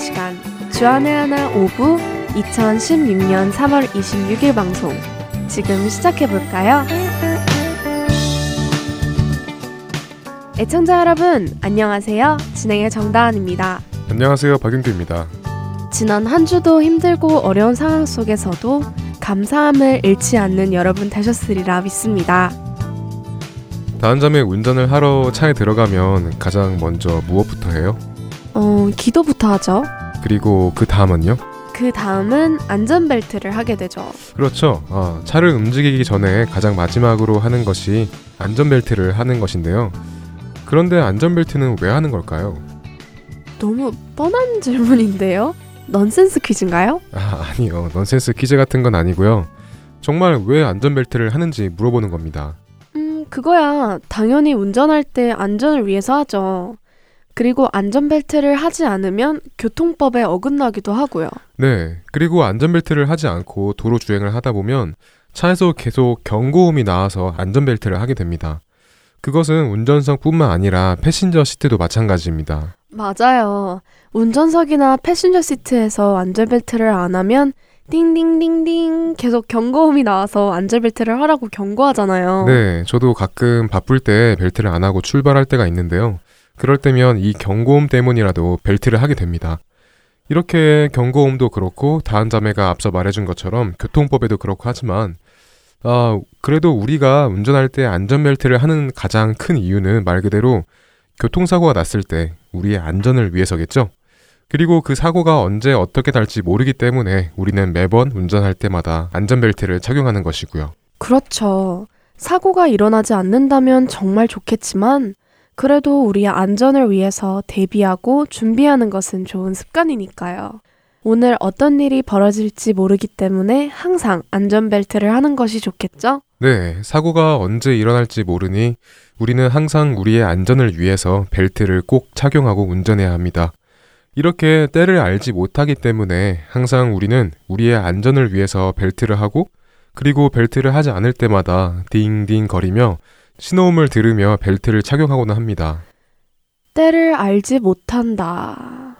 시간 주안의 하나 5부 2016년 3월 26일 방송 지금 시작해 볼까요? 애청자 여러분 안녕하세요. 진행의 정다은입니다. 안녕하세요. 박윤규입니다. 지난 한 주도 힘들고 어려운 상황 속에서도 감사함을 잃지 않는 여러분 되셨으리라 믿습니다. 다음 점에 운전을 하러 차에 들어가면 가장 먼저 무엇부터 해요? 어, 기도부터 하죠. 그리고 그 다음은요? 그 다음은 안전벨트를 하게 되죠. 그렇죠. 아, 차를 움직이기 전에 가장 마지막으로 하는 것이 안전벨트를 하는 것인데요. 그런데 안전벨트는 왜 하는 걸까요? 너무 뻔한 질문인데요? 넌센스 퀴즈인가요? 아, 아니요. 넌센스 퀴즈 같은 건 아니고요. 정말 왜 안전벨트를 하는지 물어보는 겁니다. 그거야 당연히 운전할 때 안전을 위해서 하죠. 그리고 안전벨트를 하지 않으면 교통법에 어긋나기도 하고요. 네. 그리고 안전벨트를 하지 않고 도로 주행을 하다 보면 차에서 계속 경고음이 나와서 안전벨트를 하게 됩니다. 그것은 운전석뿐만 아니라 passenger seat도 마찬가지입니다. 맞아요. 운전석이나 passenger seat에서 안전벨트를 안 하면 띵띵띵띵 계속 경고음이 나와서 안전벨트를 하라고 경고하잖아요. 네, 저도 가끔 바쁠 때 벨트를 안 하고 출발할 때가 있는데요. 그럴 때면 이 경고음 때문이라도 벨트를 하게 됩니다. 이렇게 경고음도 그렇고 다한 자매가 앞서 말해준 것처럼 교통법에도 그렇고 하지만 아, 그래도 우리가 운전할 때 안전벨트를 하는 가장 큰 이유는 말 그대로 교통사고가 났을 때 우리의 안전을 위해서겠죠. 그리고 그 사고가 언제 어떻게 날지 모르기 때문에 우리는 매번 운전할 때마다 안전벨트를 착용하는 것이고요. 그렇죠. 사고가 일어나지 않는다면 정말 좋겠지만 그래도 우리의 안전을 위해서 대비하고 준비하는 것은 좋은 습관이니까요. 오늘 어떤 일이 벌어질지 모르기 때문에 항상 안전벨트를 하는 것이 좋겠죠? 네, 사고가 언제 일어날지 모르니 우리는 항상 우리의 안전을 위해서 벨트를 꼭 착용하고 운전해야 합니다. 이렇게 때를 알지 못하기 때문에 항상 우리는 우리의 안전을 위해서 벨트를 하고 그리고 벨트를 하지 않을 때마다 딩딩 거리며 신호음을 들으며 벨트를 착용하고는 합니다. 때를 알지 못한다.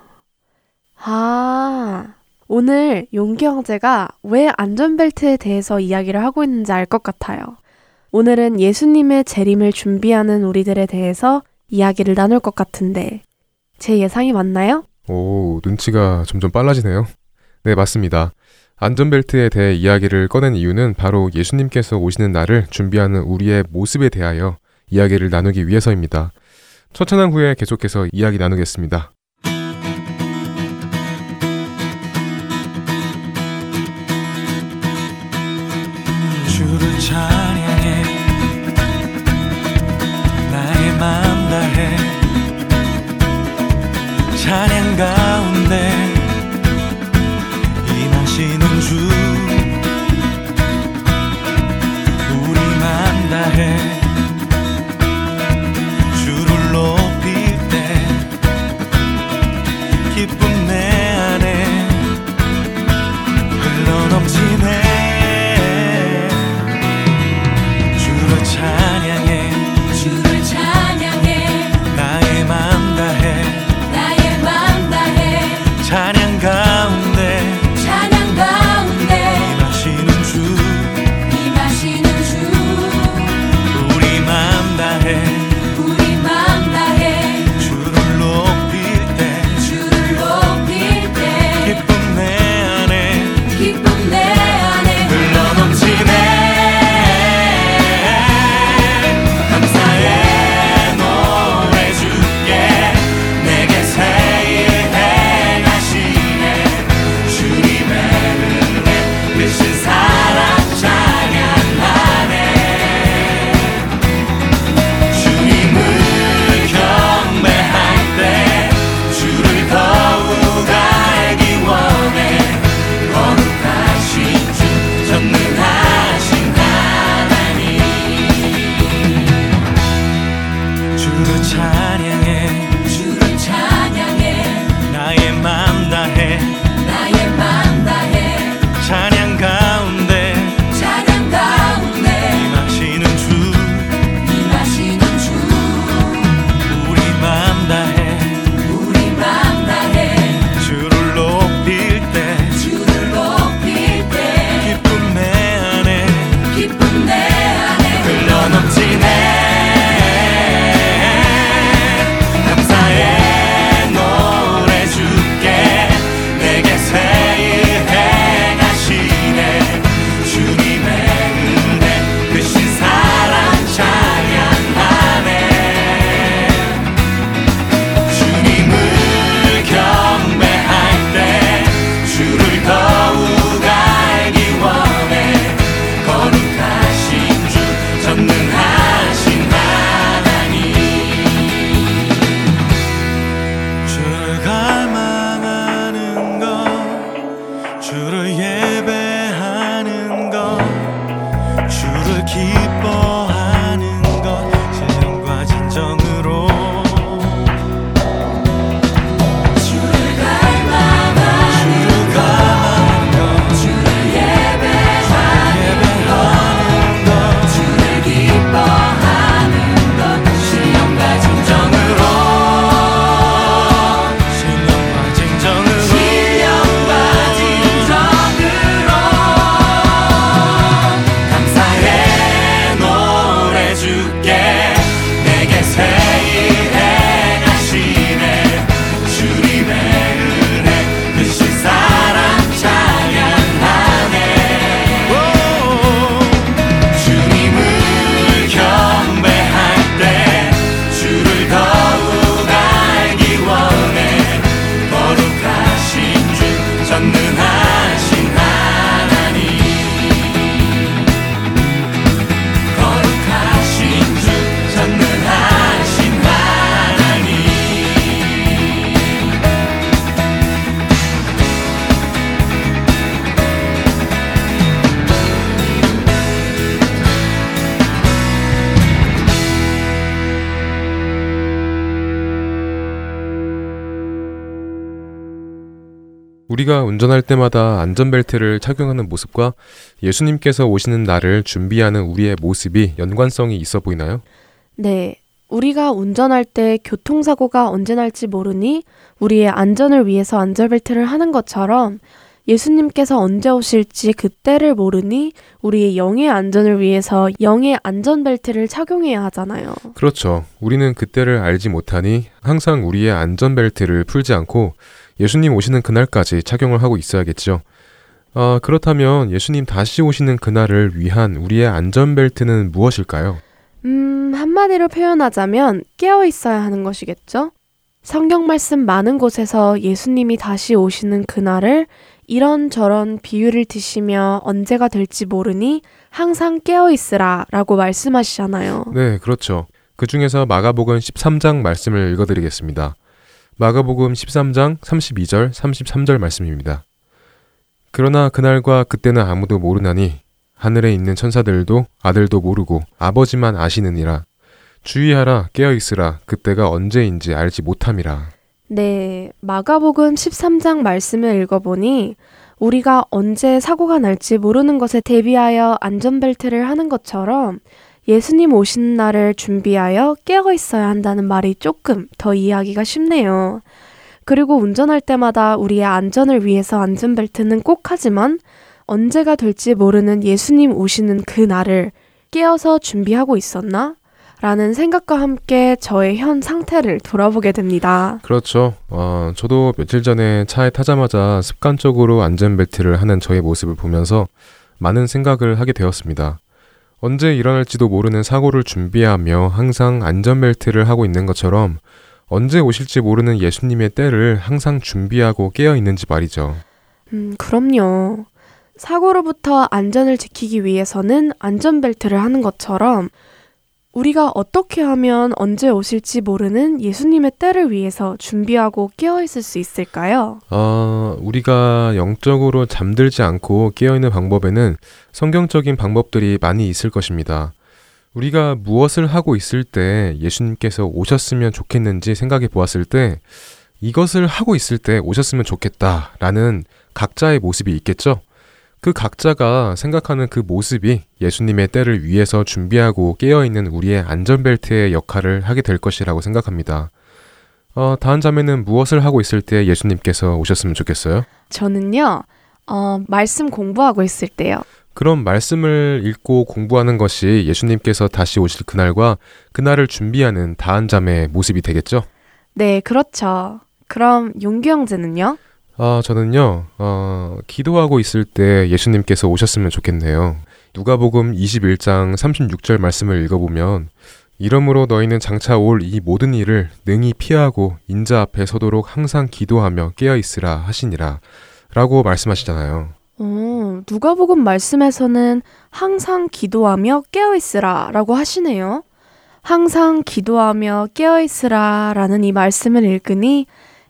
아, 오늘 용기 형제가 왜 안전벨트에 대해서 이야기를 하고 있는지 알 것 같아요. 오늘은 예수님의 재림을 준비하는 우리들에 대해서 이야기를 나눌 것 같은데, 제 예상이 맞나요? 오, 눈치가 점점 빨라지네요. 네, 맞습니다. 안전벨트에 대해 이야기를 꺼낸 이유는 바로 예수님께서 오시는 날을 준비하는 우리의 모습에 대하여 이야기를 나누기 위해서입니다. 첫 찬양 후에 계속해서 이야기 나누겠습니다. 찬양 가운데 운전할 때마다 안전벨트를 착용하는 모습과 예수님께서 오시는 날을 준비하는 우리의 모습이 연관성이 있어 보이나요? 네. 우리가 운전할 때 교통사고가 언제 날지 모르니 우리의 안전을 위해서 안전벨트를 하는 것처럼 예수님께서 언제 오실지 그때를 모르니 우리의 영의 안전을 위해서 영의 안전벨트를 착용해야 하잖아요. 그렇죠. 우리는 그때를 알지 못하니 항상 우리의 안전벨트를 풀지 않고 예수님 오시는 그날까지 착용을 하고 있어야겠죠. 아, 그렇다면 예수님 다시 오시는 그날을 위한 우리의 안전벨트는 무엇일까요? 음, 한마디로 표현하자면 깨어 있어야 하는 것이겠죠? 성경 말씀 많은 곳에서 예수님이 다시 오시는 그날을 이런저런 비유를 드시며 언제가 될지 모르니 항상 깨어 있으라 라고 말씀하시잖아요. 네, 그렇죠. 그 중에서 마가복음 13장 말씀을 읽어드리겠습니다. 마가복음 13장 32절, 33절 말씀입니다. 그러나 그날과 그때는 아무도 모르나니 하늘에 있는 천사들도 아들도 모르고 아버지만 아시느니라. 주의하라 깨어 있으라 그때가 언제인지 알지 못함이라. 네, 마가복음 13장 말씀을 읽어보니 우리가 언제 사고가 날지 모르는 것에 대비하여 안전벨트를 하는 것처럼 예수님 오시는 날을 준비하여 깨어 있어야 한다는 말이 조금 더 이해하기가 쉽네요. 그리고 운전할 때마다 우리의 안전을 위해서 안전벨트는 꼭 하지만 언제가 될지 모르는 예수님 오시는 그 날을 깨어서 준비하고 있었나? 라는 생각과 함께 저의 현 상태를 돌아보게 됩니다. 그렇죠. 어, 저도 며칠 전에 차에 타자마자 습관적으로 안전벨트를 하는 저의 모습을 보면서 많은 생각을 하게 되었습니다. 언제 일어날지도 모르는 사고를 준비하며 항상 안전벨트를 하고 있는 것처럼 언제 오실지 모르는 예수님의 때를 항상 준비하고 깨어 있는지 말이죠. 음, 그럼요. 사고로부터 안전을 지키기 위해서는 안전벨트를 하는 것처럼 우리가 어떻게 하면 언제 오실지 모르는 예수님의 때를 위해서 준비하고 깨어 있을 수 있을까요? 아, 우리가 영적으로 잠들지 않고 깨어있는 방법에는 성경적인 방법들이 많이 있을 것입니다. 우리가 무엇을 하고 있을 때 예수님께서 오셨으면 좋겠는지 생각해 보았을 때 이것을 하고 있을 때 오셨으면 좋겠다라는 각자의 모습이 있겠죠? 그 각자가 생각하는 그 모습이 예수님의 때를 위해서 준비하고 깨어있는 우리의 안전벨트의 역할을 하게 될 것이라고 생각합니다. 어, 다은 자매는 무엇을 하고 있을 때 예수님께서 오셨으면 좋겠어요? 저는요, 어, 말씀 공부하고 있을 때요. 그럼 말씀을 읽고 공부하는 것이 예수님께서 다시 오실 그날과 그날을 준비하는 다한 자매의 모습이 되겠죠? 네, 그렇죠. 그럼 용규 형제는요? 아, 저는요, 어, 기도하고 있을 때 예수님께서 오셨으면 좋겠네요. 누가복음 21장 36절 말씀을 읽어보면 이러므로 너희는 장차 올 이 모든 일을 능히 피하고 인자 앞에 서도록 항상 기도하며 깨어 있으라 하시니라 라고 말씀하시잖아요. 어, 누가복음 말씀에서는 항상 기도하며 깨어 있으라 라고 하시네요. 항상 기도하며 깨어 있으라 라는 이 말씀을 읽으니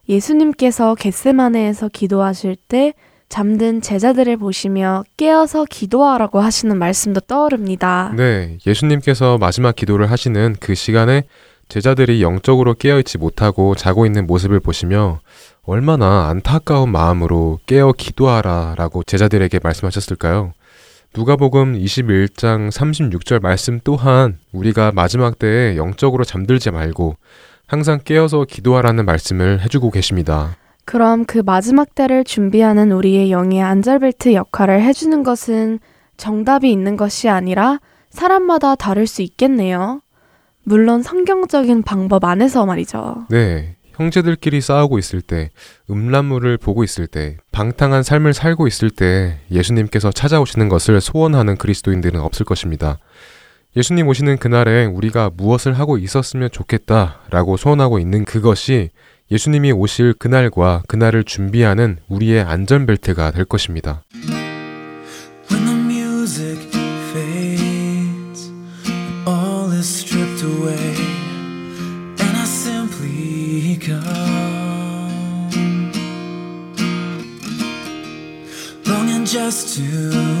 예수님께서 겟세마네에서 기도하실 때 잠든 제자들을 보시며 깨어서 기도하라고 하시는 말씀도 떠오릅니다. 네, 예수님께서 마지막 기도를 하시는 그 시간에 제자들이 영적으로 깨어있지 못하고 자고 있는 모습을 보시며 얼마나 안타까운 마음으로 깨어 기도하라 라고 제자들에게 말씀하셨을까요? 누가복음 21장 36절 말씀 또한 우리가 마지막 때에 영적으로 잠들지 말고 항상 깨어서 기도하라는 말씀을 해주고 계십니다. 그럼 그 마지막 때를 준비하는 우리의 영의 안절벨트 역할을 해주는 것은 정답이 있는 것이 아니라 사람마다 다를 수 있겠네요. 물론 성경적인 방법 안에서 말이죠. 네. 형제들끼리 싸우고 있을 때, 음란물을 보고 있을 때, 방탕한 삶을 살고 있을 때 예수님께서 찾아오시는 것을 소원하는 그리스도인들은 없을 것입니다. 예수님 오시는 그날에 우리가 무엇을 하고 있었으면 좋겠다라고 소원하고 있는 그것이 예수님이 오실 그날과 그날을 준비하는 우리의 안전벨트가 될 것입니다. When the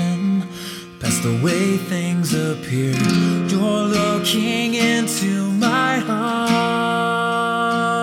the way things appear. You're looking into my heart.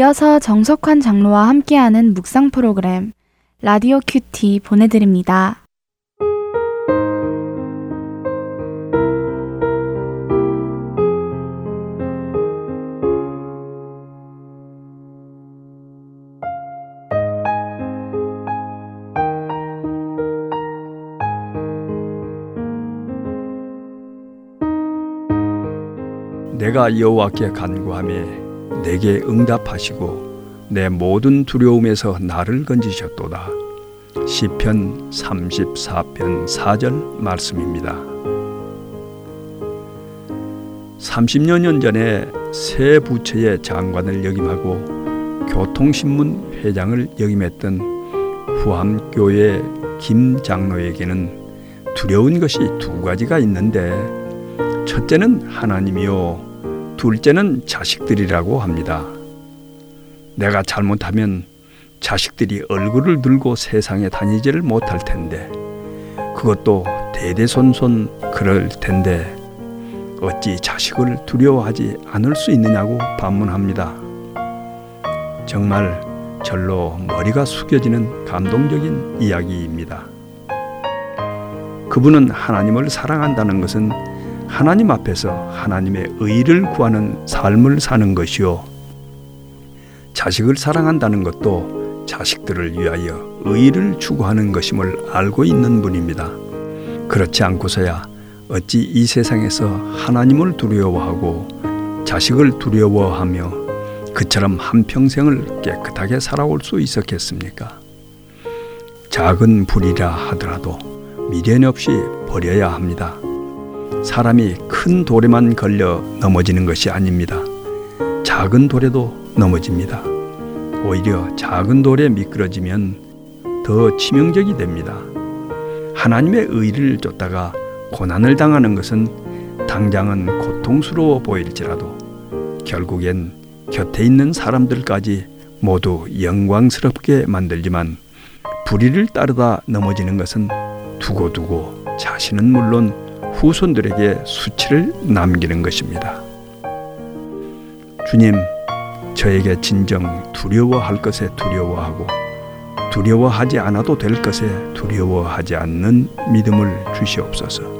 이어서 정석환 장로와 함께하는 묵상 프로그램 라디오 큐티 보내드립니다. 내가 여호와께 간구하며 내게 응답하시고 내 모든 두려움에서 나를 건지셨도다. 시편 34편 4절 말씀입니다. 30여 년 전에 새 부처의 장관을 역임하고 교통신문 회장을 역임했던 후암교회 김 장로에게는 두려운 것이 두 가지가 있는데 첫째는 하나님이요 둘째는 자식들이라고 합니다. 내가 잘못하면 자식들이 얼굴을 들고 세상에 다니지를 못할 텐데 그것도 대대손손 그럴 텐데 어찌 자식을 두려워하지 않을 수 있느냐고 반문합니다. 정말 절로 머리가 숙여지는 감동적인 이야기입니다. 그분은 하나님을 사랑한다는 것은 하나님 앞에서 하나님의 의를 구하는 삶을 사는 것이요. 자식을 사랑한다는 것도 자식들을 위하여 의를 추구하는 것임을 알고 있는 분입니다. 그렇지 않고서야 어찌 이 세상에서 하나님을 두려워하고 자식을 두려워하며 그처럼 한평생을 깨끗하게 살아올 수 있었겠습니까? 작은 불이라 하더라도 미련 없이 버려야 합니다. 사람이 큰 돌에만 걸려 넘어지는 것이 아닙니다. 작은 돌에도 넘어집니다. 오히려 작은 돌에 미끄러지면 더 치명적이 됩니다. 하나님의 의를 쫓다가 고난을 당하는 것은 당장은 고통스러워 보일지라도 결국엔 곁에 있는 사람들까지 모두 영광스럽게 만들지만 불의를 따르다 넘어지는 것은 두고두고 자신은 물론 후손들에게 수치를 남기는 것입니다. 주님, 저에게 진정 두려워할 것에 두려워하고 두려워하지 않아도 될 것에 두려워하지 않는 믿음을 주시옵소서.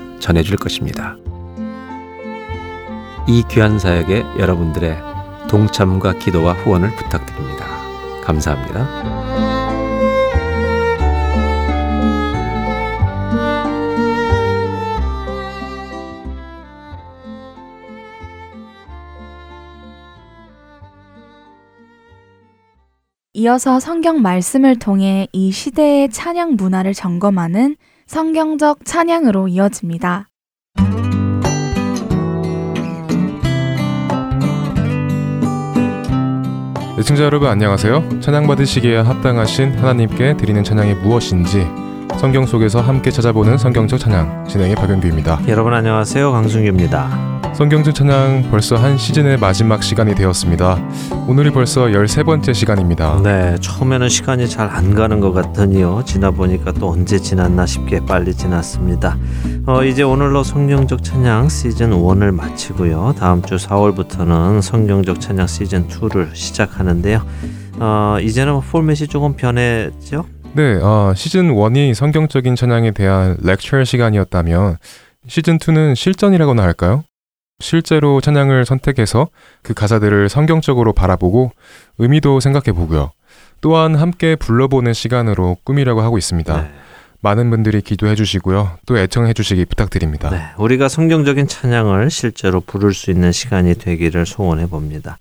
전해줄 것입니다. 이 귀한 사역에 여러분들의 동참과 기도와 후원을 부탁드립니다. 감사합니다. 이어서 성경 말씀을 통해 이 시대의 찬양 문화를 점검하는 성경적 찬양으로 이어집니다. 애청자 여러분 안녕하세요. 찬양 받으시기에 합당하신 하나님께 드리는 찬양이 무엇인지 성경 속에서 함께 찾아보는 성경적 찬양 진행의 박영규입니다. 여러분 안녕하세요. 강승규입니다. 성경적 찬양 벌써 한 시즌의 마지막 시간이 되었습니다. 오늘이 벌써 13번째 시간입니다. 네, 처음에는 시간이 잘 안 가는 것 같더니요. 지나 보니까 또 언제 지났나 싶게 빨리 지났습니다. 어, 이제 오늘로 성경적 찬양 시즌 1을 마치고요. 다음 주 4월부터는 성경적 찬양 시즌 2를 시작하는데요. 어, 이제는 포맷이 조금 변했죠? 네, 어, 시즌 1이 성경적인 찬양에 대한 렉처 시간이었다면 시즌 2는 실전이라고나 할까요? 실제로 찬양을 선택해서 그 가사들을 성경적으로 바라보고 의미도 생각해 보고요. 또한 함께 불러보는 시간으로 꾸미려고 하고 있습니다. 네. 많은 분들이 기도해 주시고요. 또 애청해 주시기 부탁드립니다. 네, 우리가 성경적인 찬양을 실제로 부를 수 있는 시간이 되기를 소원해 봅니다.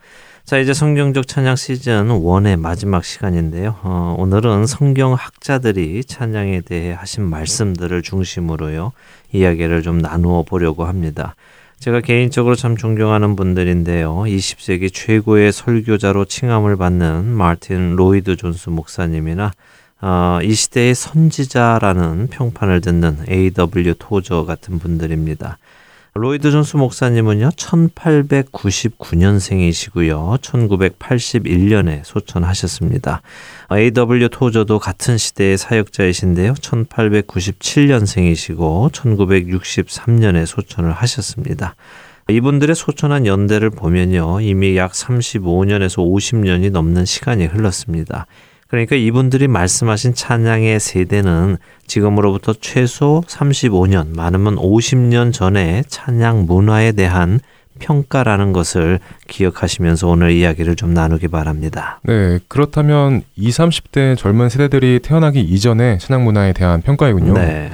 자, 이제 성경적 찬양 시즌 1의 마지막 시간인데요. 어, 오늘은 성경 학자들이 찬양에 대해 하신 말씀들을 중심으로요. 이야기를 좀 나누어 보려고 합니다. 제가 개인적으로 참 존경하는 분들인데요. 20세기 최고의 설교자로 칭함을 받는 마틴 로이드 존스 목사님이나 어, 이 시대의 선지자라는 평판을 듣는 A.W. 토저 같은 분들입니다. 로이드 존스 목사님은요, 1899년생이시고요, 1981년에 소천하셨습니다. A.W. 토저도 같은 시대의 사역자이신데요, 1897년생이시고, 1963년에 소천을 하셨습니다. 이분들의 소천한 연대를 보면요, 이미 약 35년에서 50년이 넘는 시간이 흘렀습니다. 그러니까 이분들이 말씀하신 찬양의 세대는 지금으로부터 최소 35년, 많으면 50년 전에 찬양 문화에 대한 평가라는 것을 기억하시면서 오늘 이야기를 좀 나누기 바랍니다. 네, 그렇다면 20, 30대 젊은 세대들이 태어나기 이전에 찬양 문화에 대한 평가이군요. 네.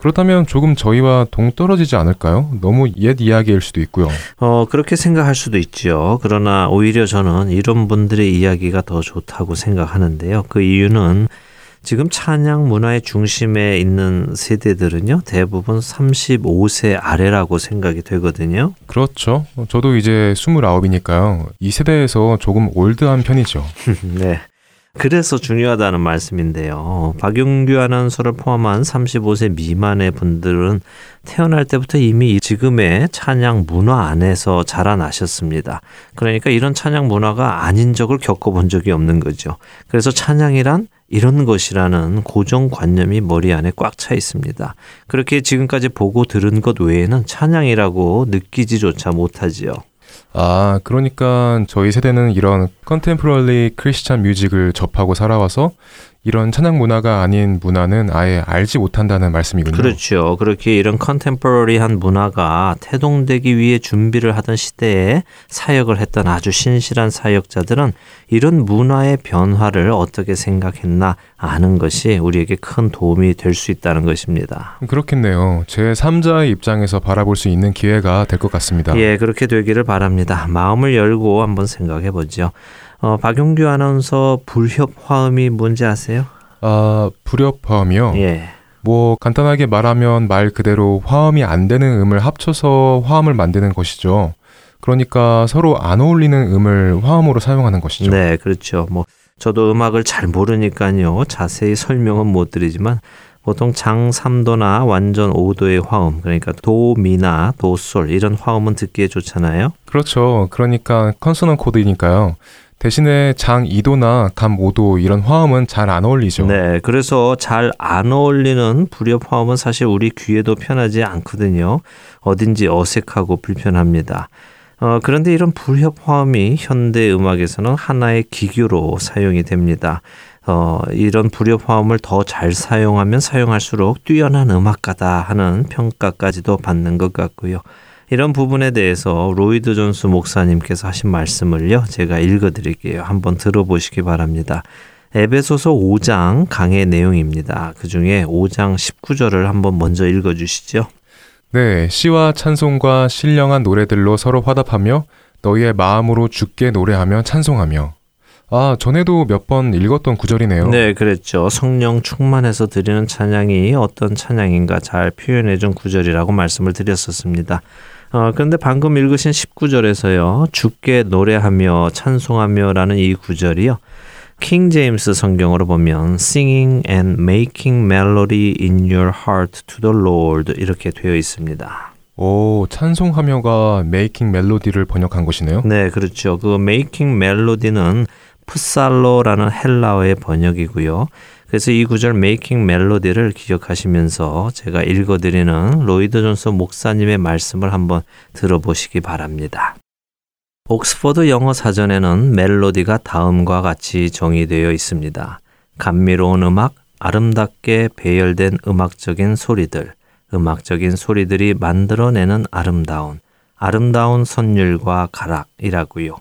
그렇다면 조금 저희와 동떨어지지 않을까요? 너무 옛 이야기일 수도 있고요. 어, 그렇게 생각할 수도 있죠. 그러나 오히려 저는 이런 분들의 이야기가 더 좋다고 생각하는데요. 그 이유는 지금 찬양 문화의 중심에 있는 세대들은요, 대부분 35세 아래라고 생각이 되거든요. 그렇죠. 저도 이제 29이니까요. 이 세대에서 조금 올드한 편이죠. 네. 그래서 중요하다는 말씀인데요. 박용규 아나운서를 포함한 35세 미만의 분들은 태어날 때부터 이미 지금의 찬양 문화 안에서 자라나셨습니다. 그러니까 이런 찬양 문화가 아닌 적을 겪어본 적이 없는 거죠. 그래서 찬양이란 이런 것이라는 고정관념이 머리 안에 꽉 차 있습니다. 그렇게 지금까지 보고 들은 것 외에는 찬양이라고 느끼지조차 못하지요. 아, 그러니까 저희 세대는 이런 컨템포러리 크리스찬 뮤직을 접하고 살아와서 이런 찬양 문화가 아닌 문화는 아예 알지 못한다는 말씀이군요. 그렇죠. 그렇게 이런 컨템포러리한 문화가 태동되기 위해 준비를 하던 시대에 사역을 했던 아주 신실한 사역자들은 이런 문화의 변화를 어떻게 생각했나 아는 것이 우리에게 큰 도움이 될 수 있다는 것입니다. 그렇겠네요. 제 3자의 입장에서 바라볼 수 있는 기회가 될 것 같습니다. 예, 그렇게 되기를 바랍니다. 마음을 열고 한번 생각해 보죠. 어, 박용규 아나운서 불협 화음이 뭔지 아세요? 아, 불협화음이요? 예. 뭐 간단하게 말하면 말 그대로 화음이 안 되는 음을 합쳐서 화음을 만드는 것이죠. 그러니까 서로 안 어울리는 음을 화음으로 사용하는 것이죠. 네, 그렇죠. 뭐 저도 음악을 잘 모르니까요. 자세히 설명은 못 드리지만 보통 장 3도나 완전 5도의 화음, 그러니까 도, 미나, 도, 솔 이런 화음은 듣기에 좋잖아요. 그렇죠. 그러니까 컨소넌 코드니까요. 대신에 장 2도나 감 5도 이런 화음은 잘 안 어울리죠. 네, 그래서 잘 안 어울리는 불협 화음은 사실 우리 귀에도 편하지 않거든요. 어딘지 어색하고 불편합니다. 어, 그런데 이런 불협 화음이 현대 음악에서는 하나의 기교로 사용이 됩니다. 어, 이런 불협 화음을 더 잘 사용하면 사용할수록 뛰어난 음악가다 하는 평가까지도 받는 것 같고요. 이런 부분에 대해서 로이드 존스 목사님께서 하신 말씀을요. 제가 읽어 드릴게요. 한번 들어보시기 바랍니다. 에베소서 5장 강의 내용입니다. 그 중에 5장 19절을 한번 먼저 읽어 주시죠. 네, 시와 찬송과 신령한 노래들로 서로 화답하며 너희의 마음으로 주께 노래하며 찬송하며. 아, 전에도 몇 번 읽었던 구절이네요. 네, 그랬죠. 성령 충만해서 드리는 찬양이 어떤 찬양인가 잘 표현해 준 구절이라고 말씀을 드렸었습니다. 어, 그런데 방금 읽으신 19절에서요. 주께 노래하며 찬송하며라는 이 구절이요. 킹 제임스 성경으로 보면 singing and making melody in your heart to the Lord 이렇게 되어 있습니다. 오, 찬송하며가 making melody를 번역한 것이네요. 네, 그렇죠. 그 making melody는 psallo라는 헬라어의 번역이고요. 그래서 이 구절 making melody를 기억하시면서 제가 읽어드리는 로이드 존스 목사님의 말씀을 한번 들어보시기 바랍니다. 옥스퍼드 영어 사전에는 멜로디가 다음과 같이 정의되어 있습니다. 감미로운 음악, 아름답게 배열된 음악적인 소리들, 음악적인 소리들이 만들어내는 아름다운, 아름다운 선율과 가락이라고요.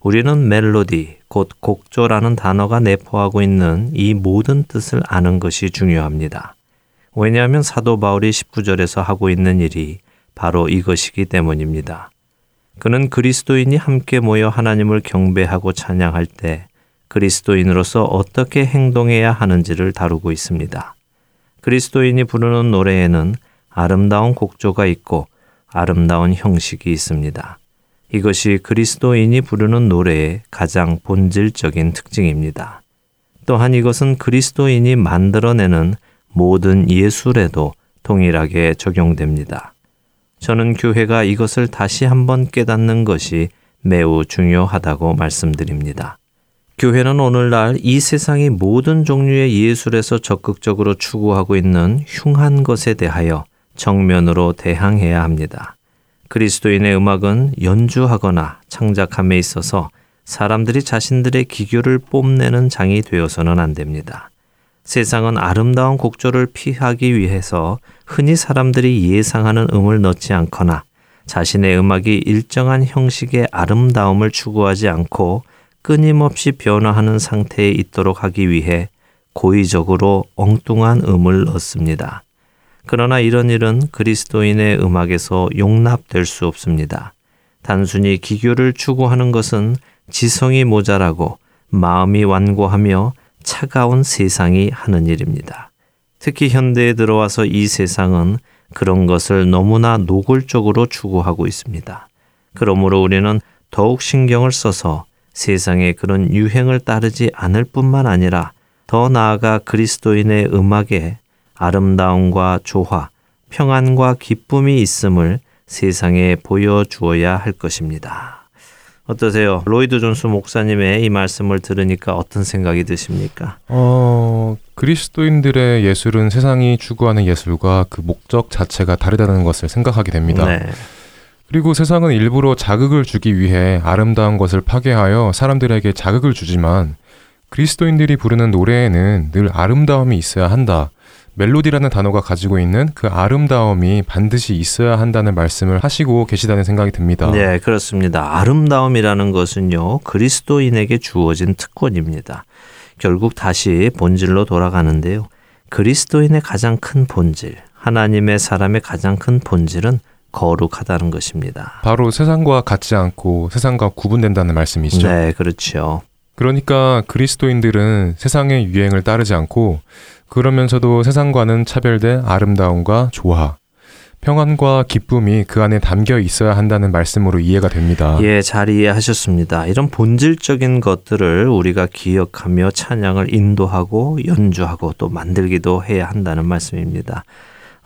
우리는 멜로디, 곧 곡조라는 단어가 내포하고 있는 이 모든 뜻을 아는 것이 중요합니다. 왜냐하면 사도 바울이 19절에서 하고 있는 일이 바로 이것이기 때문입니다. 그는 그리스도인이 함께 모여 하나님을 경배하고 찬양할 때 그리스도인으로서 어떻게 행동해야 하는지를 다루고 있습니다. 그리스도인이 부르는 노래에는 아름다운 곡조가 있고 아름다운 형식이 있습니다. 이것이 그리스도인이 부르는 노래의 가장 본질적인 특징입니다. 또한 이것은 그리스도인이 만들어내는 모든 예술에도 동일하게 적용됩니다. 저는 교회가 이것을 다시 한번 깨닫는 것이 매우 중요하다고 말씀드립니다. 교회는 오늘날 이 세상의 모든 종류의 예술에서 적극적으로 추구하고 있는 흉한 것에 대하여 정면으로 대항해야 합니다. 그리스도인의 음악은 연주하거나 창작함에 있어서 사람들이 자신들의 기교를 뽐내는 장이 되어서는 안 됩니다. 세상은 아름다운 곡조를 피하기 위해서 흔히 사람들이 예상하는 음을 넣지 않거나 자신의 음악이 일정한 형식의 아름다움을 추구하지 않고 끊임없이 변화하는 상태에 있도록 하기 위해 고의적으로 엉뚱한 음을 넣습니다. 그러나 이런 일은 그리스도인의 음악에서 용납될 수 없습니다. 단순히 기교를 추구하는 것은 지성이 모자라고 마음이 완고하며 차가운 세상이 하는 일입니다. 특히 현대에 들어와서 이 세상은 그런 것을 너무나 노골적으로 추구하고 있습니다. 그러므로 우리는 더욱 신경을 써서 세상의 그런 유행을 따르지 않을 뿐만 아니라 더 나아가 그리스도인의 음악에 아름다움과 조화, 평안과 기쁨이 있음을 세상에 보여주어야 할 것입니다. 어떠세요? 로이드 존스 목사님의 이 말씀을 들으니까 어떤 생각이 드십니까? 어, 그리스도인들의 예술은 세상이 추구하는 예술과 그 목적 자체가 다르다는 것을 생각하게 됩니다. 네. 그리고 세상은 일부러 자극을 주기 위해 아름다운 것을 파괴하여 사람들에게 자극을 주지만 그리스도인들이 부르는 노래에는 늘 아름다움이 있어야 한다. 멜로디라는 단어가 가지고 있는 그 아름다움이 반드시 있어야 한다는 말씀을 하시고 계시다는 생각이 듭니다. 네, 그렇습니다. 아름다움이라는 것은요, 그리스도인에게 주어진 특권입니다. 결국 다시 본질로 돌아가는데요. 그리스도인의 가장 큰 본질, 하나님의 사람의 가장 큰 본질은 거룩하다는 것입니다. 바로 세상과 같지 않고 세상과 구분된다는 말씀이시죠. 네, 그렇죠. 그러니까 그리스도인들은 세상의 유행을 따르지 않고 그러면서도 세상과는 차별된 아름다움과 조화, 평안과 기쁨이 그 안에 담겨 있어야 한다는 말씀으로 이해가 됩니다. 예, 잘 이해하셨습니다. 이런 본질적인 것들을 우리가 기억하며 찬양을 인도하고 연주하고 또 만들기도 해야 한다는 말씀입니다.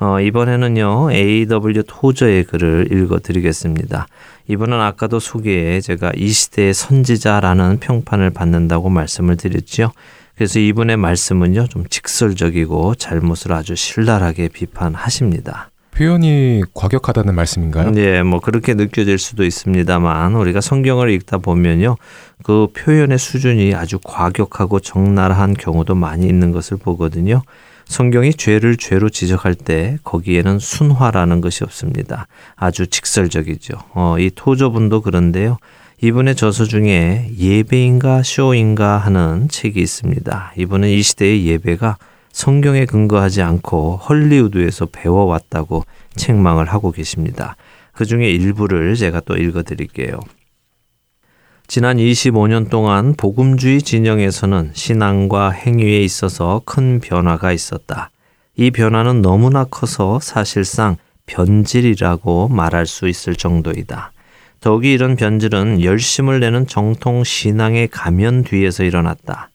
어, 이번에는요, A.W. 토저의 글을 읽어 드리겠습니다. 이번은 아까도 소개에 제가 이 시대의 선지자라는 평판을 받는다고 말씀을 드렸죠. 그래서 이분의 말씀은요, 좀 직설적이고 잘못을 아주 신랄하게 비판하십니다. 표현이 과격하다는 말씀인가요? 네, 뭐 그렇게 느껴질 수도 있습니다만 우리가 성경을 읽다 보면요, 그 표현의 수준이 아주 과격하고 적나라한 경우도 많이 있는 것을 보거든요. 성경이 죄를 죄로 지적할 때 거기에는 순화라는 것이 없습니다. 아주 직설적이죠. 어, 이 토저분도 그런데요. 이분의 저서 중에 예배인가 쇼인가 하는 책이 있습니다. 이분은 이 시대의 예배가 성경에 근거하지 않고 헐리우드에서 배워왔다고 책망을 하고 계십니다. 그 중에 일부를 제가 또 읽어 드릴게요. 지난 25년 동안 복음주의 진영에서는 신앙과 행위에 있어서 큰 변화가 있었다. 이 변화는 너무나 커서 사실상 변질이라고 말할 수 있을 정도이다. 더욱이 이런 변질은 열심을 내는 정통 신앙의 가면 뒤에서 일어났다.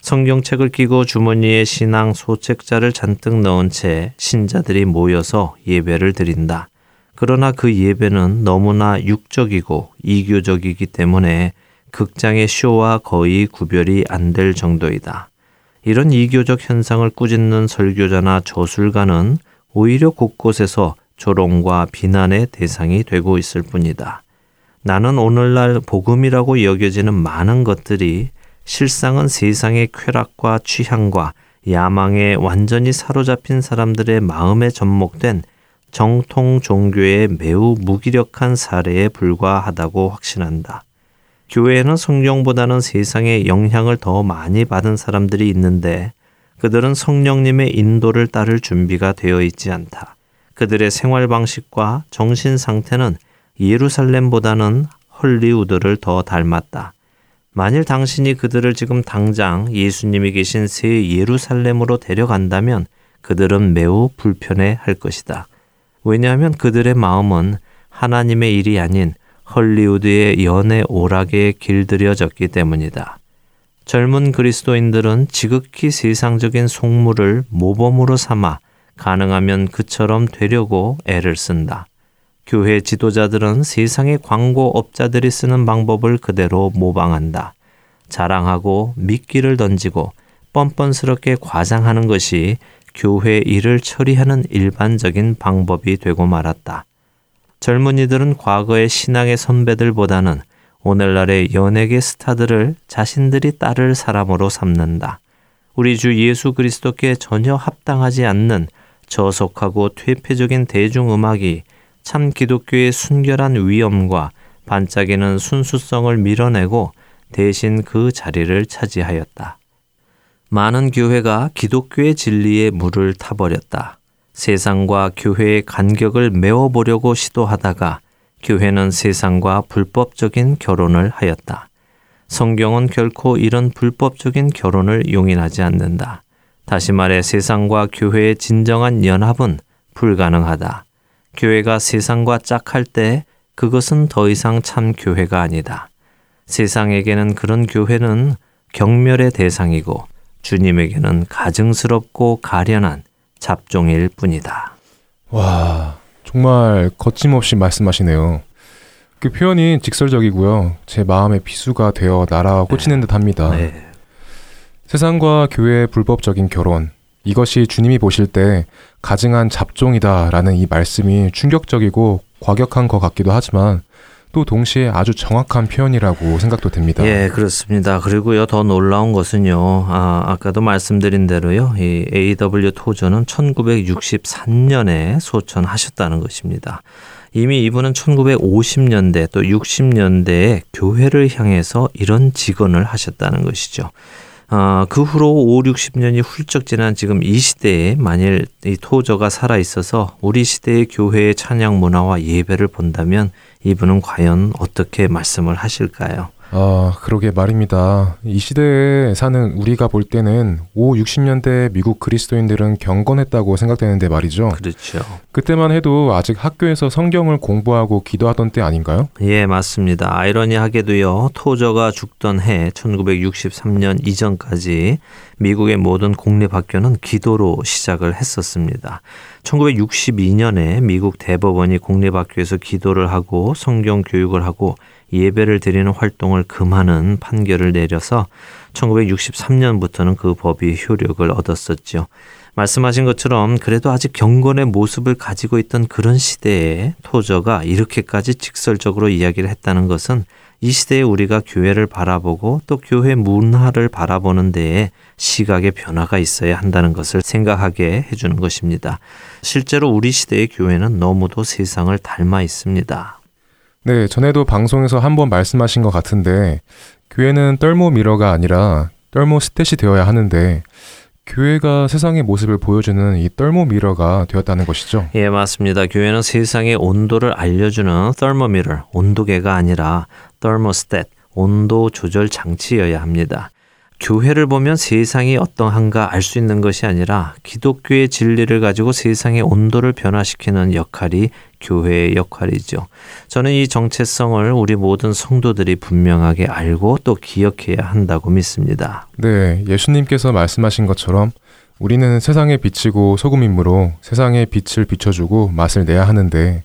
성경책을 끼고 주머니에 신앙 소책자를 잔뜩 넣은 채 신자들이 모여서 예배를 드린다. 그러나 그 예배는 너무나 육적이고 이교적이기 때문에 극장의 쇼와 거의 구별이 안 될 정도이다. 이런 이교적 현상을 꾸짖는 설교자나 저술가는 오히려 곳곳에서 조롱과 비난의 대상이 되고 있을 뿐이다. 나는 오늘날 복음이라고 여겨지는 많은 것들이 실상은 세상의 쾌락과 취향과 야망에 완전히 사로잡힌 사람들의 마음에 접목된 정통 종교의 매우 무기력한 사례에 불과하다고 확신한다. 교회에는 성경보다는 세상의 영향을 더 많이 받은 사람들이 있는데 그들은 성령님의 인도를 따를 준비가 되어 있지 않다. 그들의 생활 방식과 정신 상태는 예루살렘보다는 헐리우드를 더 닮았다. 만일 당신이 그들을 지금 당장 예수님이 계신 새 예루살렘으로 데려간다면 그들은 매우 불편해 할 것이다. 왜냐하면 그들의 마음은 하나님의 일이 아닌 헐리우드의 연애 오락에 길들여졌기 때문이다. 젊은 그리스도인들은 지극히 세상적인 속물을 모범으로 삼아 가능하면 그처럼 되려고 애를 쓴다. 교회 지도자들은 세상의 광고업자들이 쓰는 방법을 그대로 모방한다. 자랑하고 미끼를 던지고 뻔뻔스럽게 과장하는 것이 교회 일을 처리하는 일반적인 방법이 되고 말았다. 젊은이들은 과거의 신앙의 선배들보다는 오늘날의 연예계 스타들을 자신들이 따를 사람으로 삼는다. 우리 주 예수 그리스도께 전혀 합당하지 않는 저속하고 퇴폐적인 대중음악이 참 기독교의 순결한 위엄과 반짝이는 순수성을 밀어내고 대신 그 자리를 차지하였다. 많은 교회가 기독교의 진리에 물을 타버렸다. 세상과 교회의 간격을 메워보려고 시도하다가 교회는 세상과 불법적인 결혼을 하였다. 성경은 결코 이런 불법적인 결혼을 용인하지 않는다. 다시 말해 세상과 교회의 진정한 연합은 불가능하다. 교회가 세상과 짝할 때 그것은 더 이상 참 교회가 아니다. 세상에게는 그런 교회는 경멸의 대상이고 주님에게는 가증스럽고 가련한 잡종일 뿐이다. 와, 정말 거침없이 말씀하시네요. 그 표현이 직설적이고요. 제 마음의 비수가 되어 날아 꽂히는 듯 합니다. 네. 세상과 교회의 불법적인 결혼, 이것이 주님이 보실 때 가증한 잡종이다라는 이 말씀이 충격적이고 과격한 것 같기도 하지만 또 동시에 아주 정확한 표현이라고 생각도 됩니다. 예, 그렇습니다. 그리고요, 더 놀라운 것은요, 아, 아까도 말씀드린 대로요, 이 AW 토저는 1963년에 소천하셨다는 것입니다. 이미 이분은 1950년대 또 60년대에 교회를 향해서 이런 직언을 하셨다는 것이죠. 아, 그 후로 5, 60년이 훌쩍 지난 지금 이 시대에 만일 이 토저가 살아 있어서 우리 시대의 교회의 찬양 문화와 예배를 본다면 이분은 과연 어떻게 말씀을 하실까요? 아, 그러게 말입니다. 이 시대에 사는 우리가 볼 때는 5, 60년대 미국 그리스도인들은 경건했다고 생각되는데 말이죠. 그렇죠. 그때만 해도 아직 학교에서 성경을 공부하고 기도하던 때 아닌가요? 예, 맞습니다. 아이러니하게도요, 토저가 죽던 해 1963년 이전까지 미국의 모든 공립학교는 기도로 시작을 했었습니다. 1962년에 미국 대법원이 공립학교에서 기도를 하고 성경 교육을 하고 예배를 드리는 활동을 금하는 판결을 내려서 1963년부터는 그 법이 효력을 얻었었죠. 말씀하신 것처럼 그래도 아직 경건의 모습을 가지고 있던 그런 시대에 토저가 이렇게까지 직설적으로 이야기를 했다는 것은 이 시대에 우리가 교회를 바라보고 또 교회 문화를 바라보는 데에 시각의 변화가 있어야 한다는 것을 생각하게 해주는 것입니다. 실제로 우리 시대의 교회는 너무도 세상을 닮아 있습니다. 네, 전에도 방송에서 한번 말씀하신 것 같은데 교회는 떨모 미러가 아니라 떨모 스탯이 되어야 하는데 교회가 세상의 모습을 보여주는 이 떨모미러가 되었다는 것이죠. 예, 맞습니다. 교회는 세상의 온도를 알려주는 thermometer, 온도계가 아니라 thermostat, 온도 조절 장치여야 합니다. 교회를 보면 세상이 어떠한가 알 수 있는 것이 아니라 기독교의 진리를 가지고 세상의 온도를 변화시키는 역할이 교회의 역할이죠. 저는 이 정체성을 우리 모든 성도들이 분명하게 알고 또 기억해야 한다고 믿습니다. 네, 예수님께서 말씀하신 것처럼 우리는 세상에 비치고 소금이므로 세상에 빛을 비춰주고 맛을 내야 하는데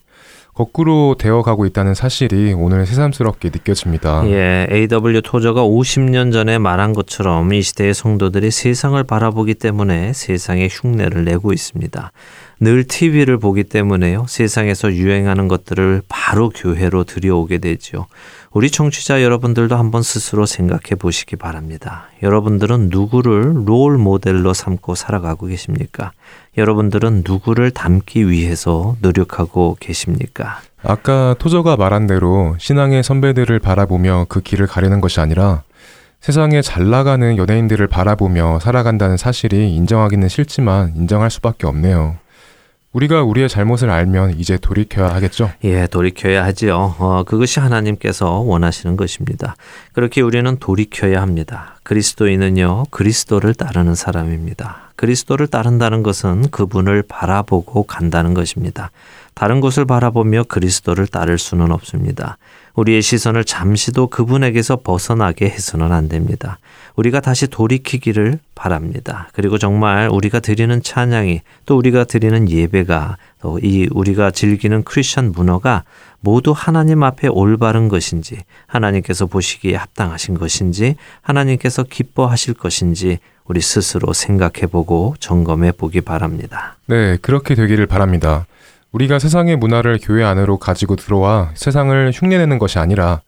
거꾸로 되어가고 있다는 사실이 오늘 새삼스럽게 느껴집니다. 예, A.W. 토저가 50년 전에 말한 것처럼 이 시대의 성도들이 세상을 바라보기 때문에 세상에 흉내를 내고 있습니다. 늘 TV를 보기 때문에요. 세상에서 유행하는 것들을 바로 교회로 들여오게 되죠. 우리 청취자 여러분들도 한번 스스로 생각해 보시기 바랍니다. 여러분들은 누구를 롤 모델로 삼고 살아가고 계십니까? 여러분들은 누구를 닮기 위해서 노력하고 계십니까? 아까 토저가 말한 대로 신앙의 선배들을 바라보며 그 길을 가려는 것이 아니라 세상에 잘 나가는 연예인들을 바라보며 살아간다는 사실이 인정하기는 싫지만 인정할 수밖에 없네요. 우리가 우리의 잘못을 알면 이제 돌이켜야 하겠죠? 예, 돌이켜야 하지요. 어, 그것이 하나님께서 원하시는 것입니다. 그렇게 우리는 돌이켜야 합니다. 그리스도인은요, 그리스도를 따르는 사람입니다. 그리스도를 따른다는 것은 그분을 바라보고 간다는 것입니다. 다른 곳을 바라보며 그리스도를 따를 수는 없습니다. 우리의 시선을 잠시도 그분에게서 벗어나게 해서는 안 됩니다. 우리가 다시 돌이키기를 바랍니다. 그리고 정말 우리가 드리는 찬양이 또 우리가 드리는 예배가 또 이 우리가 즐기는 크리스천 문화가 모두 하나님 앞에 올바른 것인지 하나님께서 보시기에 합당하신 것인지 하나님께서 기뻐하실 것인지 우리 스스로 생각해 보고 점검해 보기 바랍니다. 네, 그렇게 되기를 바랍니다. 우리가 세상의 문화를 교회 안으로 가지고 들어와 세상을 흉내내는 것이 아니라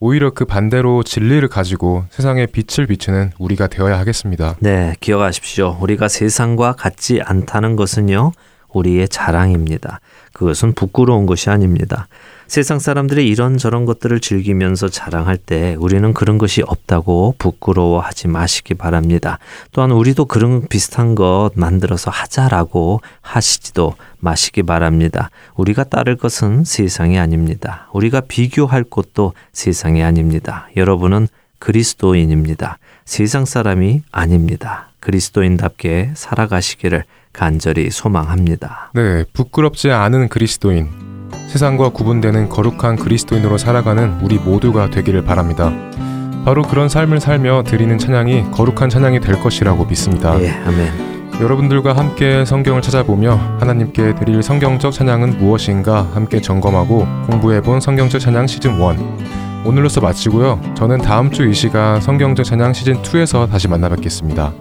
오히려 그 반대로 진리를 가지고 세상에 빛을 비추는 우리가 되어야 하겠습니다. 네, 기억하십시오. 우리가 세상과 같지 않다는 것은요, 우리의 자랑입니다. 그것은 부끄러운 것이 아닙니다. 세상 사람들이 이런저런 것들을 즐기면서 자랑할 때 우리는 그런 것이 없다고 부끄러워하지 마시기 바랍니다. 또한 우리도 그런 비슷한 것 만들어서 하자라고 하시지도 마시기 바랍니다. 우리가 따를 것은 세상이 아닙니다. 우리가 비교할 것도 세상이 아닙니다. 여러분은 그리스도인입니다. 세상 사람이 아닙니다. 그리스도인답게 살아가시기를 간절히 소망합니다. 네, 부끄럽지 않은 그리스도인, 세상과 구분되는 거룩한 그리스도인으로 살아가는 우리 모두가 되기를 바랍니다. 바로 그런 삶을 살며 드리는 찬양이 거룩한 찬양이 될 것이라고 믿습니다. 예, 아멘. 여러분들과 함께 성경을 찾아보며 하나님께 드릴 성경적 찬양은 무엇인가 함께 점검하고 공부해본 성경적 찬양 시즌 1. 오늘로써 마치고요. 저는 다음 주 이 시간 성경적 찬양 시즌 2에서 다시 만나 뵙겠습니다.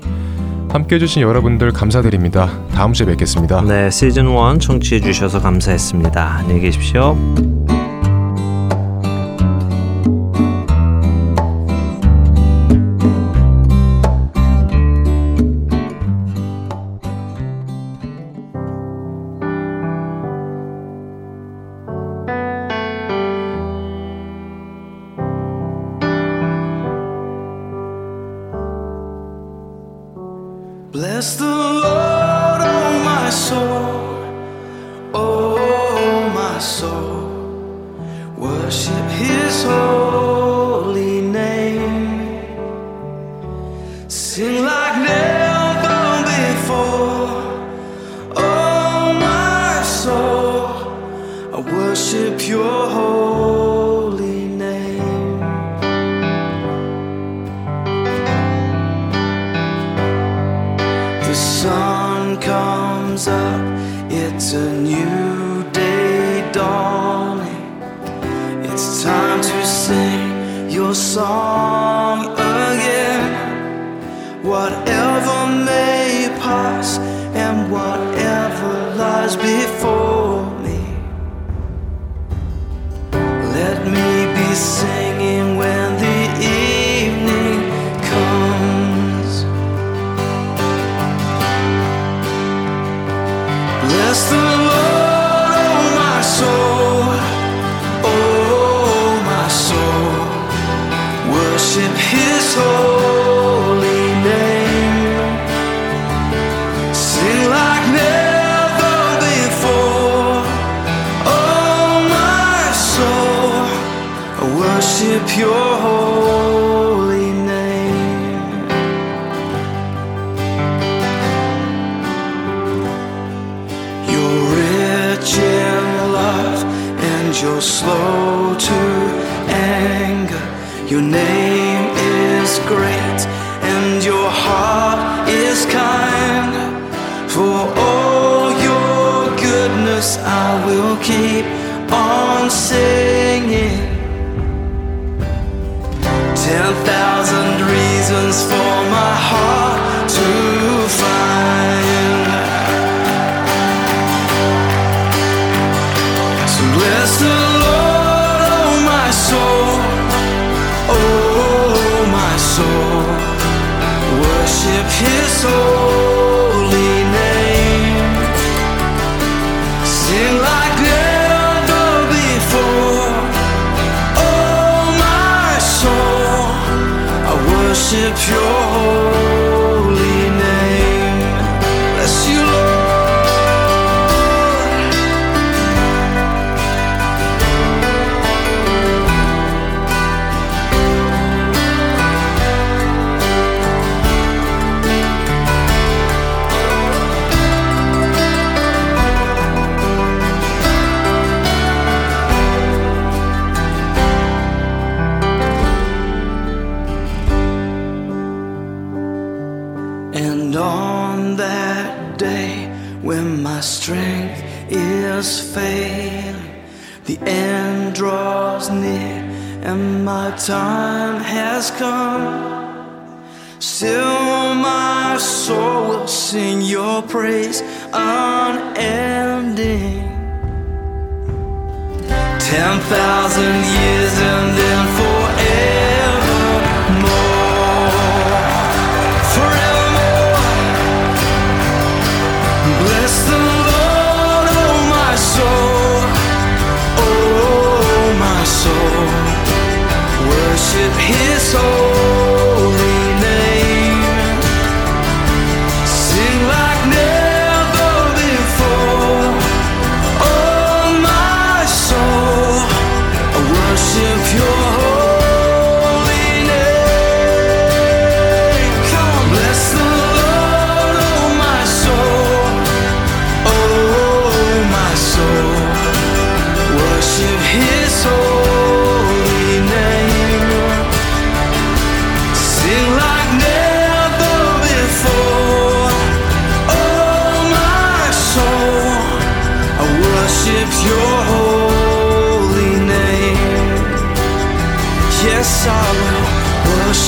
함께 해주신 여러분들 감사드립니다. 다음 주에 뵙겠습니다. 네, 시즌 1 청취해 주셔서 감사했습니다. 안녕히 계십시오. Worship Your holy name. The sun comes up, it's a new day dawning. It's time to sing your song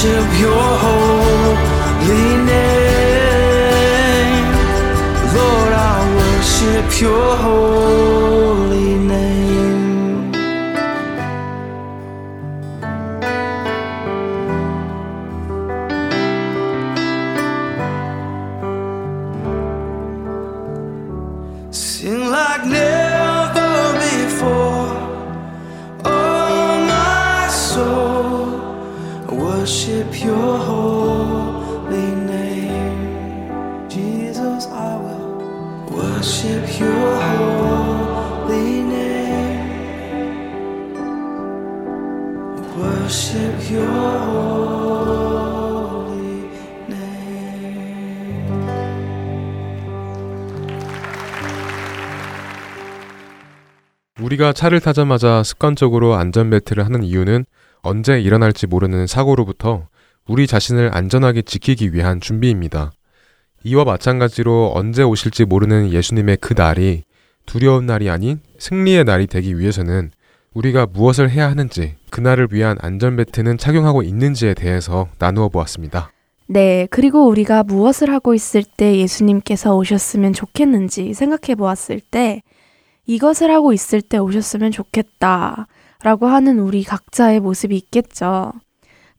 worship Your holy name. Lord, I worship Your holy 우리가 차를 타자마자 습관적으로 안전벨트를 하는 이유는 언제 일어날지 모르는 사고로부터 우리 자신을 안전하게 지키기 위한 준비입니다. 이와 마찬가지로 언제 오실지 모르는 예수님의 그 날이 두려운 날이 아닌 승리의 날이 되기 위해서는 우리가 무엇을 해야 하는지 그날을 위한 안전벨트는 착용하고 있는지에 대해서 나누어 보았습니다. 네, 그리고 우리가 무엇을 하고 있을 때 예수님께서 오셨으면 좋겠는지 생각해 보았을 때 이것을 하고 있을 때 오셨으면 좋겠다 라고 하는 우리 각자의 모습이 있겠죠.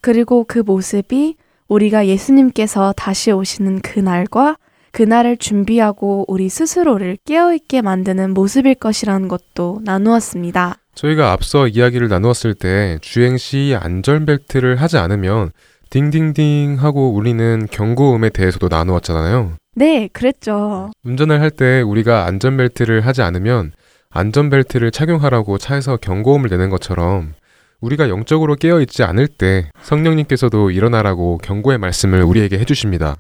그리고 그 모습이 우리가 예수님께서 다시 오시는 그날과 그날을 준비하고 우리 스스로를 깨어있게 만드는 모습일 것이라는 것도 나누었습니다. 저희가 앞서 이야기를 나누었을 때 주행 시 안전벨트를 하지 않으면 딩딩딩 하고 울리는 경고음에 대해서도 나누었잖아요. 네, 그랬죠. 운전을 할 때 우리가 안전벨트를 하지 않으면 안전벨트를 착용하라고 차에서 경고음을 내는 것처럼 우리가 영적으로 깨어있지 않을 때 성령님께서도 일어나라고 경고의 말씀을 우리에게 해주십니다.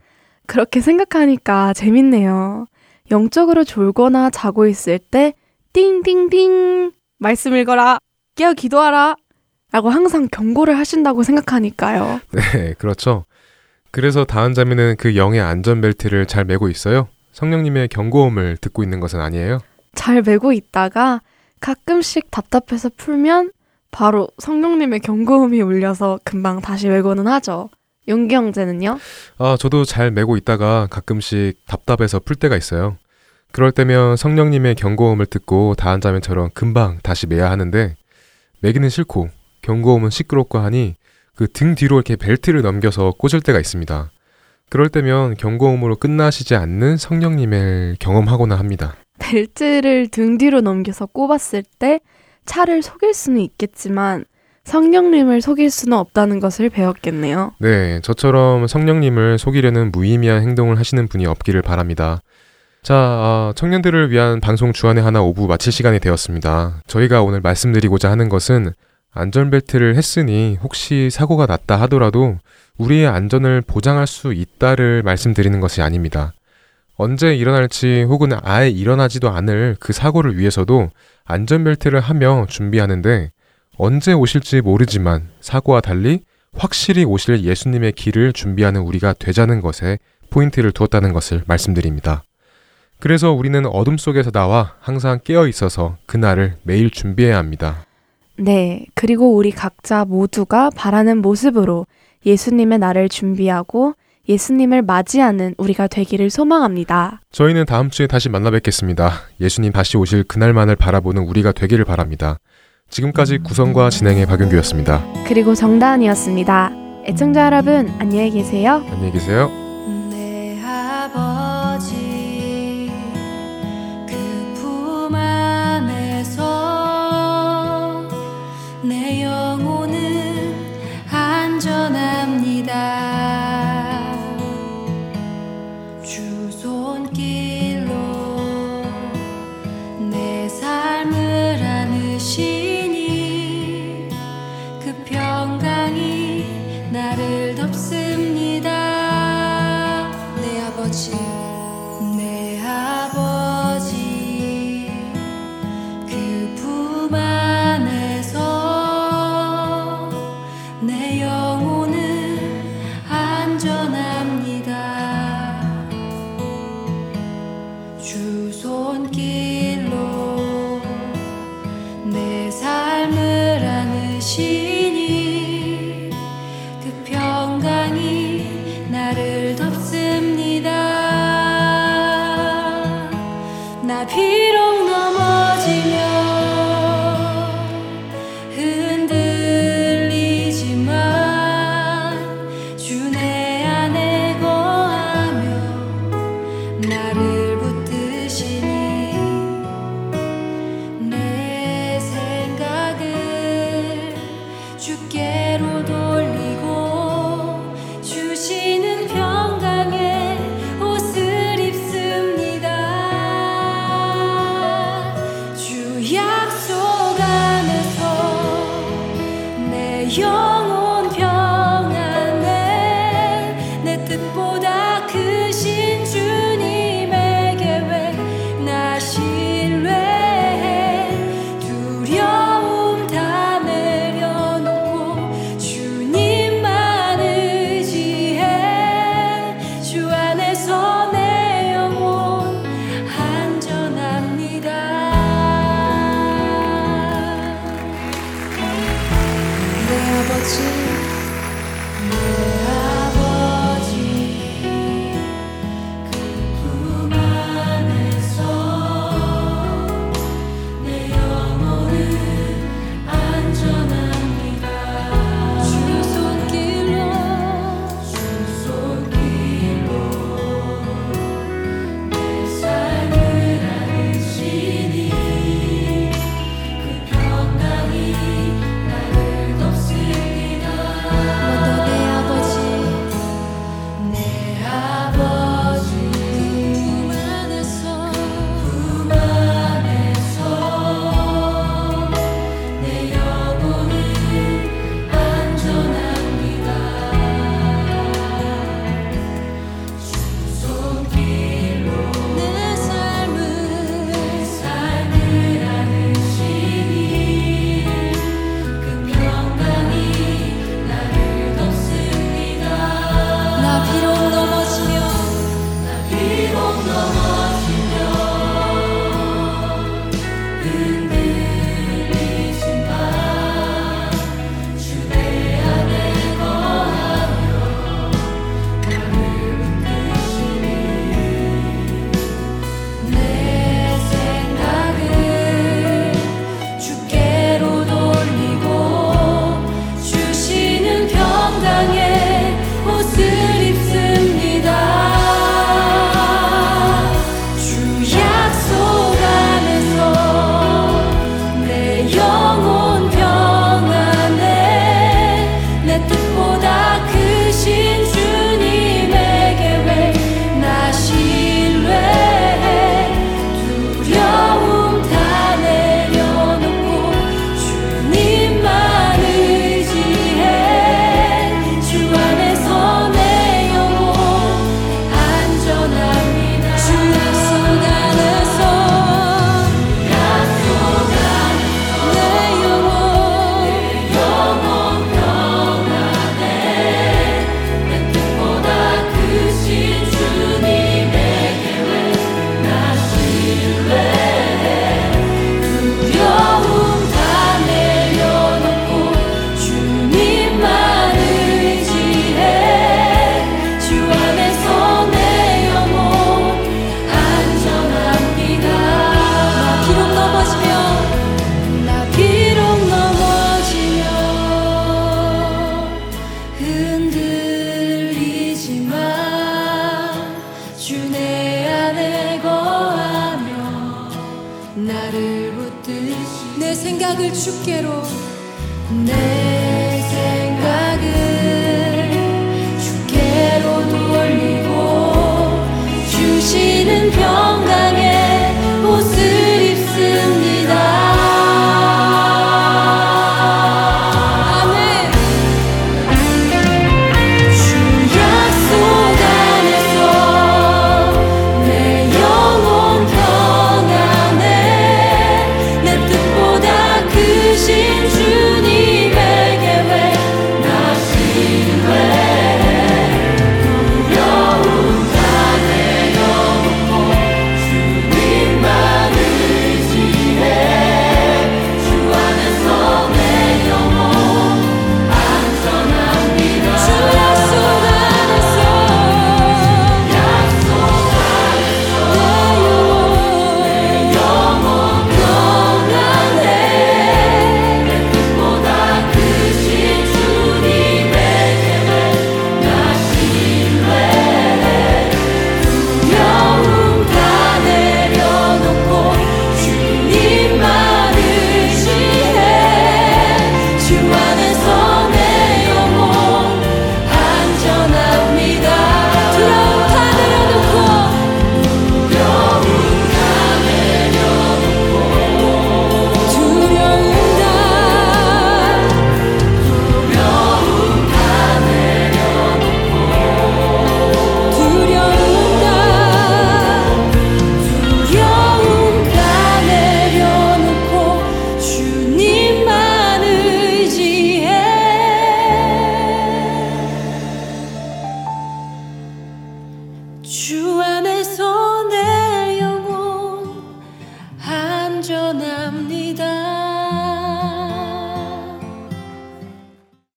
그렇게 생각하니까 재밌네요. 영적으로 졸거나 자고 있을 때 띵띵띵 말씀 읽어라 깨어 기도하라 라고 항상 경고를 하신다고 생각하니까요. 네, 그렇죠. 그래서 다은 자매는 그 영의 안전벨트를 잘 매고 있어요. 성령님의 경고음을 듣고 있는 것은 아니에요. 잘 메고 있다가 가끔씩 답답해서 풀면 바로 성령님의 경고음이 울려서 금방 다시 메고는 하죠. 용기 형제는요? 아, 저도 잘 메고 있다가 가끔씩 답답해서 풀 때가 있어요. 그럴 때면 성령님의 경고음을 듣고 다한 자매처럼 금방 다시 매야 하는데 매기는 싫고 경고음은 시끄럽고 하니 그 등 뒤로 이렇게 벨트를 넘겨서 꽂을 때가 있습니다. 그럴 때면 경고음으로 끝나시지 않는 성령님을 경험하고나 합니다. 벨트를 등 뒤로 넘겨서 꼽았을 때 차를 속일 수는 있겠지만 성령님을 속일 수는 없다는 것을 배웠겠네요. 네, 저처럼 성령님을 속이려는 무의미한 행동을 하시는 분이 없기를 바랍니다. 자, 아, 청년들을 위한 방송 주안의 하나 오부 마칠 시간이 되었습니다. 저희가 오늘 말씀드리고자 하는 것은 안전벨트를 했으니 혹시 사고가 났다 하더라도 우리의 안전을 보장할 수 있다를 말씀드리는 것이 아닙니다. 언제 일어날지 혹은 아예 일어나지도 않을 그 사고를 위해서도 안전벨트를 하며 준비하는데 언제 오실지 모르지만 사고와 달리 확실히 오실 예수님의 길을 준비하는 우리가 되자는 것에 포인트를 두었다는 것을 말씀드립니다. 그래서 우리는 어둠 속에서 나와 항상 깨어 있어서 그날을 매일 준비해야 합니다. 네, 그리고 우리 각자 모두가 바라는 모습으로 예수님의 날을 준비하고 예수님을 맞이하는 우리가 되기를 소망합니다. 저희는 다음 주에 다시 만나 뵙겠습니다. 예수님 다시 오실 그날만을 바라보는 우리가 되기를 바랍니다. 지금까지 구성과 진행의 박윤규였습니다. 그리고 정다은이었습니다. 애청자 여러분, 안녕히 계세요. 안녕히 계세요. 안